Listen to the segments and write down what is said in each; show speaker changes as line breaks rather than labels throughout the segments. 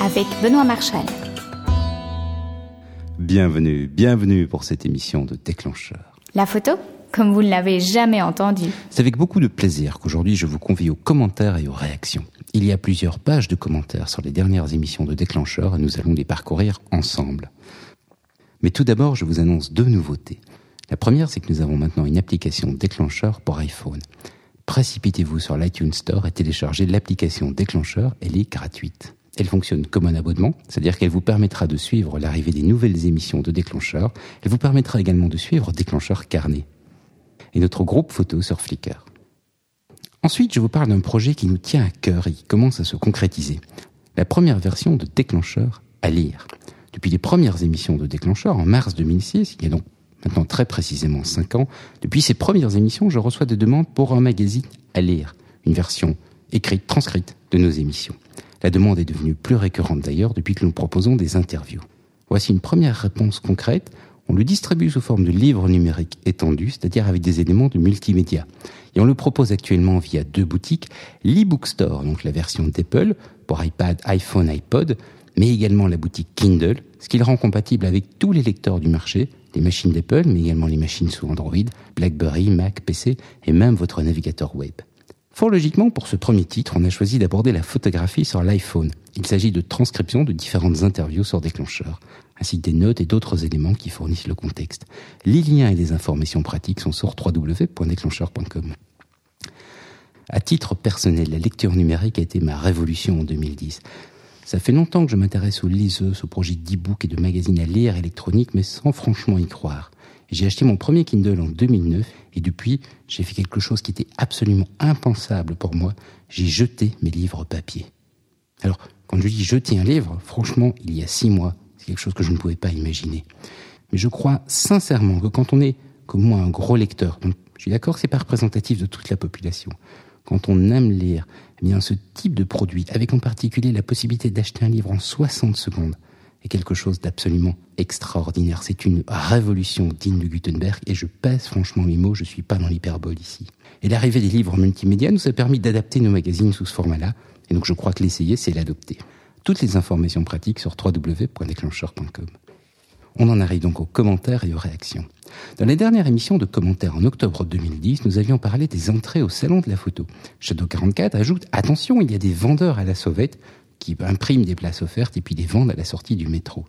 avec Benoît Marchal.
Bienvenue, bienvenue pour cette émission de Déclencheur.
La photo comme vous ne l'avez jamais entendu.
C'est avec beaucoup de plaisir qu'aujourd'hui je vous convie aux commentaires et aux réactions. Il y a plusieurs pages de commentaires sur les dernières émissions de Déclencheur et nous allons les parcourir ensemble. Mais tout d'abord, je vous annonce deux nouveautés. La première, c'est que nous avons maintenant une application Déclencheur pour iPhone. Précipitez-vous sur l'iTunes Store et téléchargez l'application Déclencheur, elle est gratuite. Elle fonctionne comme un abonnement, c'est-à-dire qu'elle vous permettra de suivre l'arrivée des nouvelles émissions de Déclencheur. Elle vous permettra également de suivre Déclencheur Carnet et notre groupe photo sur Flickr. Ensuite, je vous parle d'un projet qui nous tient à cœur et qui commence à se concrétiser. La première version de Déclencheur à lire. Depuis les premières émissions de Déclencheur, en mars 2006, il y a donc maintenant très précisément 5 ans, depuis ces premières émissions, je reçois des demandes pour un magazine à lire, une version écrite, transcrite de nos émissions. La demande est devenue plus récurrente d'ailleurs depuis que nous proposons des interviews. Voici une première réponse concrète. On le distribue sous forme de livre numérique étendu, c'est-à-dire avec des éléments de multimédia. Et on le propose actuellement via deux boutiques, l'ebook donc la version d'Apple pour iPad, iPhone, iPod, mais également la boutique Kindle, ce qui le rend compatible avec tous les lecteurs du marché, les machines d'Apple, mais également les machines sous Android, BlackBerry, Mac, PC et même votre navigateur web. Fort logiquement, pour ce premier titre, on a choisi d'aborder la photographie sur l'iPhone. Il s'agit de transcriptions de différentes interviews sur déclencheur, ainsi que des notes et d'autres éléments qui fournissent le contexte. Les liens et les informations pratiques sont sur www.déclencheur.com. À titre personnel, la lecture numérique a été ma révolution en 2010. Ça fait longtemps que je m'intéresse aux liseuses, aux projets d'e-book et de magazines à lire électroniques, mais sans franchement y croire. J'ai acheté mon premier Kindle en 2009 et depuis, j'ai fait quelque chose qui était absolument impensable pour moi. J'ai jeté mes livres papier. Alors, quand je dis jeter un livre, franchement, il y a six mois, c'est quelque chose que je ne pouvais pas imaginer. Mais je crois sincèrement que quand on est, comme moi, un gros lecteur, donc je suis d'accord que c'est pas représentatif de toute la population, quand on aime lire, eh bien, ce type de produit, avec en particulier la possibilité d'acheter un livre en 60 secondes, est quelque chose d'absolument extraordinaire. C'est une révolution digne de Gutenberg et je pèse franchement les mots, je suis pas dans l'hyperbole ici. Et l'arrivée des livres multimédia nous a permis d'adapter nos magazines sous ce format-là et donc je crois que l'essayer, c'est l'adopter. Toutes les informations pratiques sur www.déclencheur.com. On en arrive donc aux commentaires et aux réactions. Dans les dernières émissions de commentaires en octobre 2010, nous avions parlé des entrées au salon de la photo. Shadow 44 ajoute Attention, il y a des vendeurs à la sauvette qui impriment des places offertes et puis les vendent à la sortie du métro.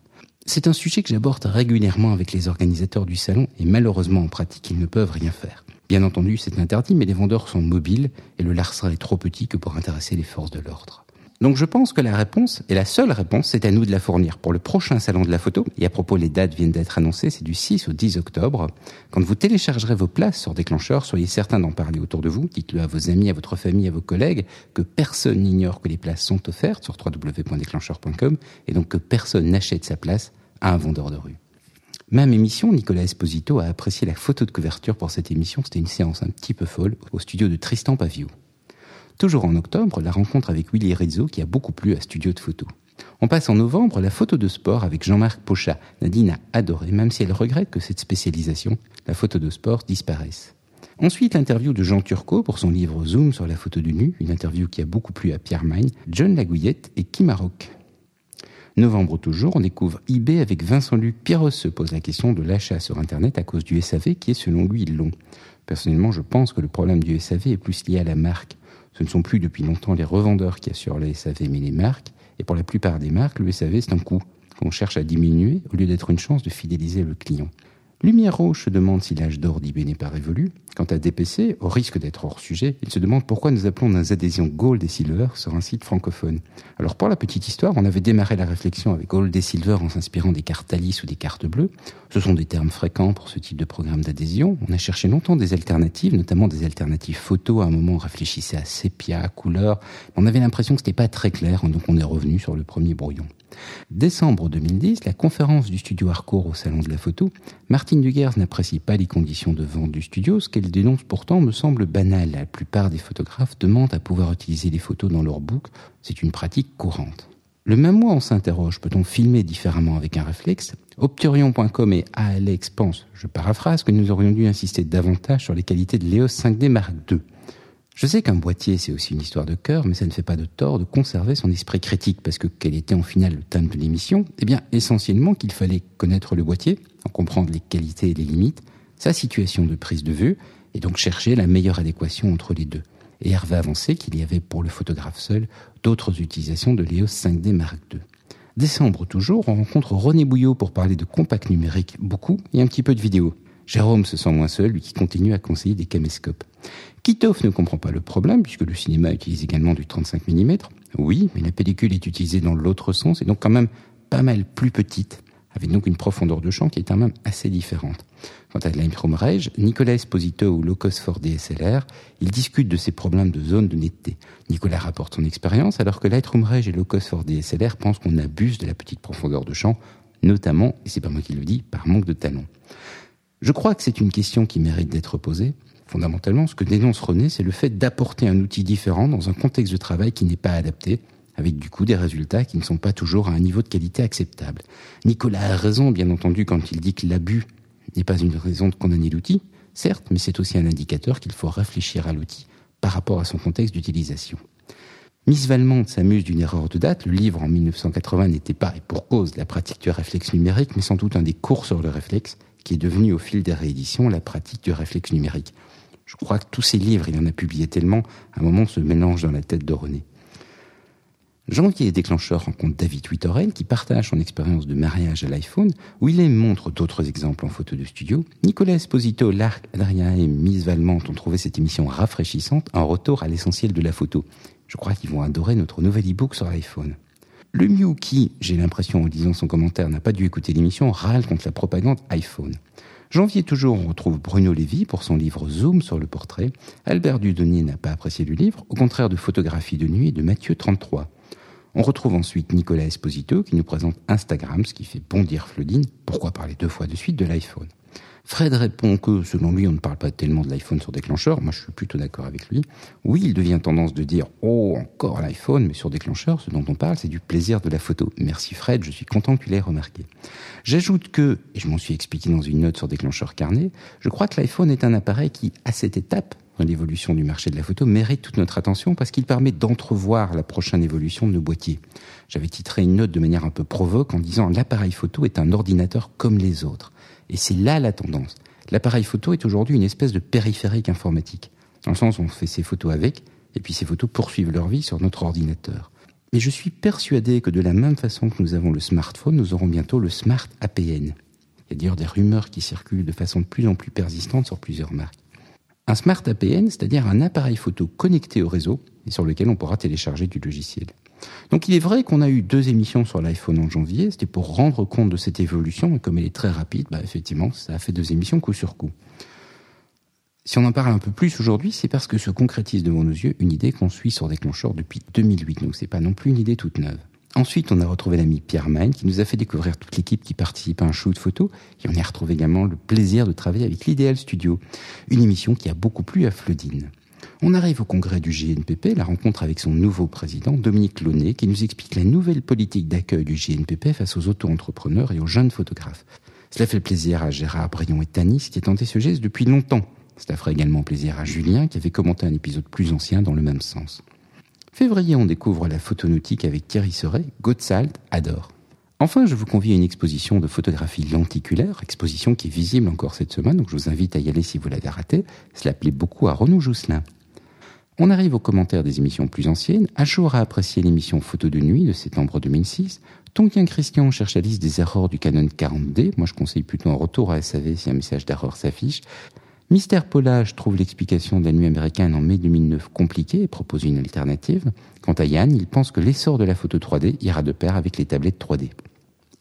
C'est un sujet que j'aborde régulièrement avec les organisateurs du salon et malheureusement en pratique ils ne peuvent rien faire. Bien entendu c'est interdit mais les vendeurs sont mobiles et le larcin est trop petit que pour intéresser les forces de l'ordre. Donc je pense que la réponse, et la seule réponse, c'est à nous de la fournir pour le prochain salon de la photo. Et à propos, les dates viennent d'être annoncées, c'est du 6 au 10 octobre. Quand vous téléchargerez vos places sur déclencheur, soyez certain d'en parler autour de vous. Dites-le à vos amis, à votre famille, à vos collègues, que personne n'ignore que les places sont offertes sur www.déclencheur.com et donc que personne n'achète sa place à un vendeur de rue. Même émission, Nicolas Esposito a apprécié la photo de couverture pour cette émission. C'était une séance un petit peu folle au studio de Tristan Pavio. Toujours en octobre, la rencontre avec Willy Rizzo qui a beaucoup plu à Studio de Photo. On passe en novembre la photo de sport avec Jean-Marc Pochat. Nadine a adoré, même si elle regrette que cette spécialisation, la photo de sport, disparaisse. Ensuite, l'interview de Jean Turcot pour son livre Zoom sur la photo du nu, une interview qui a beaucoup plu à Pierre Magne, John Lagouillette et Kim Maroc. Novembre toujours, on découvre eBay avec Vincent Luc. Pierre se pose la question de l'achat sur Internet à cause du SAV qui est selon lui long. Personnellement, je pense que le problème du SAV est plus lié à la marque. Ce ne sont plus depuis longtemps les revendeurs qui assurent les SAV, mais les marques. Et pour la plupart des marques, le SAV, c'est un coût qu'on cherche à diminuer au lieu d'être une chance de fidéliser le client. Lumière Rouge se demande si l'âge d'or d'eBay n'est pas révolu. Quant à DPC, au risque d'être hors sujet, il se demande pourquoi nous appelons nos adhésions Gold et Silver sur un site francophone. Alors pour la petite histoire, on avait démarré la réflexion avec Gold et Silver en s'inspirant des cartes Alice ou des cartes bleues. Ce sont des termes fréquents pour ce type de programme d'adhésion. On a cherché longtemps des alternatives, notamment des alternatives photo. À un moment, on réfléchissait à sépia, couleur. On avait l'impression que c'était pas très clair, donc on est revenu sur le premier brouillon. Décembre 2010, la conférence du studio Harcourt au Salon de la Photo, Martine n'apprécie pas les conditions de vente du studio, ce qu'elle dénonce pourtant me semble banal. La plupart des photographes demandent à pouvoir utiliser les photos dans leur book, c'est une pratique courante. Le même mois, on s'interroge, peut-on filmer différemment avec un réflexe? Opturion.com et Alex pensent, je paraphrase, que nous aurions dû insister davantage sur les qualités de l'EOS 5D Mark II. Je sais qu'un boîtier, c'est aussi une histoire de cœur, mais ça ne fait pas de tort de conserver son esprit critique, parce que quel était en final le thème de l'émission? Eh bien, essentiellement qu'il fallait connaître le boîtier, en comprendre les qualités et les limites, sa situation de prise de vue, et donc chercher la meilleure adéquation entre les deux. Et Hervé avançait qu'il y avait pour le photographe seul d'autres utilisations de l'EOS 5D Mark II. Décembre toujours, on rencontre René Bouillot pour parler de compact numérique, beaucoup, et un petit peu de vidéo. Jérôme se sent moins seul, lui qui continue à conseiller des caméscopes. Kitov ne comprend pas le problème, puisque le cinéma utilise également du 35 mm. Oui, mais la pellicule est utilisée dans l'autre sens, et donc quand même pas mal plus petite, avec donc une profondeur de champ qui est quand même assez différente. Quant à Lightroom Rage, Nicolas Esposito ou Locos for DSLR, ils discutent de ces problèmes de zone de netteté. Nicolas rapporte son expérience, alors que Lightroom Rage et Locos for DSLR pensent qu'on abuse de la petite profondeur de champ, notamment, et c'est pas moi qui le dis, par manque de talent. Je crois que c'est une question qui mérite d'être posée. Fondamentalement, ce que dénonce René, c'est le fait d'apporter un outil différent dans un contexte de travail qui n'est pas adapté, avec du coup des résultats qui ne sont pas toujours à un niveau de qualité acceptable. Nicolas a raison, bien entendu, quand il dit que l'abus n'est pas une raison de condamner l'outil, certes, mais c'est aussi un indicateur qu'il faut réfléchir à l'outil par rapport à son contexte d'utilisation. Miss Valmont s'amuse d'une erreur de date. Le livre en 1980 n'était pas, et pour cause, la pratique du réflexe numérique, mais sans doute un des cours sur le réflexe, qui est devenu au fil des rééditions la pratique du réflexe numérique. Je crois que tous ces livres, il en a publié tellement, à un moment se mélange dans la tête de René. Jean-Pierre Déclencheur rencontre David Wittoren qui partage son expérience de mariage à l'iPhone, où il montre d'autres exemples en photo de studio. Nicolas Esposito, Larc, Adrien et Miss Valmont ont trouvé cette émission rafraîchissante, un retour à l'essentiel de la photo. Je crois qu'ils vont adorer notre nouvel e-book sur l'iPhone. Le Mew qui, j'ai l'impression en lisant son commentaire, n'a pas dû écouter l'émission, râle contre la propagande iPhone. Janvier toujours, on retrouve Bruno Lévy pour son livre Zoom sur le portrait. Albert Dudonnier n'a pas apprécié le livre, au contraire de Photographie de nuit de Mathieu 33. On retrouve ensuite Nicolas Esposito qui nous présente Instagram, ce qui fait bondir Flodine. Pourquoi parler deux fois de suite de l'iPhone? Fred répond que, selon lui, on ne parle pas tellement de l'iPhone sur déclencheur. Moi, je suis plutôt d'accord avec lui. Oui, il devient tendance de dire Oh, encore l'iPhone, mais sur déclencheur, ce dont on parle, c'est du plaisir de la photo. Merci Fred, je suis content que tu l'aies remarqué. J'ajoute que, et je m'en suis expliqué dans une note sur déclencheur carnet, je crois que l'iPhone est un appareil qui, à cette étape, l'évolution du marché de la photo, mérite toute notre attention parce qu'il permet d'entrevoir la prochaine évolution de nos boîtiers. J'avais titré une note de manière un peu provoque en disant l'appareil photo est un ordinateur comme les autres. Et c'est là la tendance. L'appareil photo est aujourd'hui une espèce de périphérique informatique. Dans le sens où on fait ses photos avec, et puis ces photos poursuivent leur vie sur notre ordinateur. Mais je suis persuadé que de la même façon que nous avons le smartphone, nous aurons bientôt le Smart APN. Il y a d'ailleurs des rumeurs qui circulent de façon de plus en plus persistante sur plusieurs marques. Un Smart APN, c'est-à-dire un appareil photo connecté au réseau et sur lequel on pourra télécharger du logiciel. Donc il est vrai qu'on a eu deux émissions sur l'iPhone en janvier, c'était pour rendre compte de cette évolution, et comme elle est très rapide, bah effectivement, ça a fait deux émissions coup sur coup. Si on en parle un peu plus aujourd'hui, c'est parce que se concrétise devant nos yeux une idée qu'on suit sur Déclencheur depuis 2008, donc c'est pas non plus une idée toute neuve. Ensuite, on a retrouvé l'ami Pierre Main qui nous a fait découvrir toute l'équipe qui participe à un shoot photo et on y a retrouvé également le plaisir de travailler avec l'Idéal Studio, une émission qui a beaucoup plu à Flodine. On arrive au congrès du GNPP, la rencontre avec son nouveau président, Dominique Launay, qui nous explique la nouvelle politique d'accueil du GNPP face aux auto-entrepreneurs et aux jeunes photographes. Cela fait plaisir à Gérard Brion et Tanis, qui tenté ce geste depuis longtemps. Cela ferait également plaisir à Julien, qui avait commenté un épisode plus ancien dans le même sens. Février, on découvre la photonautique avec Thierry Seret, Gottsalt adore. Enfin, je vous convie à une exposition de photographie lenticulaire, exposition qui est visible encore cette semaine, donc je vous invite à y aller si vous l'avez raté. Cela plaît beaucoup à Renaud Jousselin. On arrive aux commentaires des émissions plus anciennes. Achour a apprécié l'émission Photo de nuit de septembre 2006. Tonquin Christian cherche la liste des erreurs du Canon 40D. Moi, je conseille plutôt un retour à SAV si un message d'erreur s'affiche. Mystère Polage trouve l'explication de la nuit américaine en mai 2009 compliquée et propose une alternative. Quant à Yann, il pense que l'essor de la photo 3D ira de pair avec les tablettes 3D.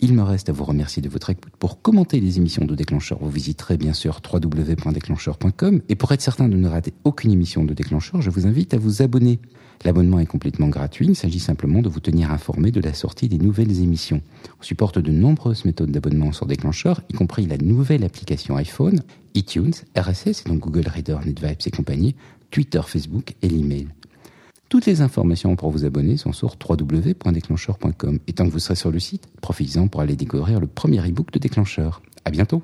Il me reste à vous remercier de votre écoute. Pour commenter les émissions de Déclencheur, vous visiterez bien sûr www.déclencheur.com et pour être certain de ne rater aucune émission de Déclencheur, je vous invite à vous abonner. L'abonnement est complètement gratuit, il s'agit simplement de vous tenir informé de la sortie des nouvelles émissions. On supporte de nombreuses méthodes d'abonnement sur Déclencheur, y compris la nouvelle application iPhone, iTunes, RSS, donc Google Reader, NetVibes et compagnie, Twitter, Facebook et l'email. Toutes les informations pour vous abonner sont sur www.déclencheur.com. Et tant que vous serez sur le site, profitez-en pour aller découvrir le premier e-book de Déclencheur. À bientôt!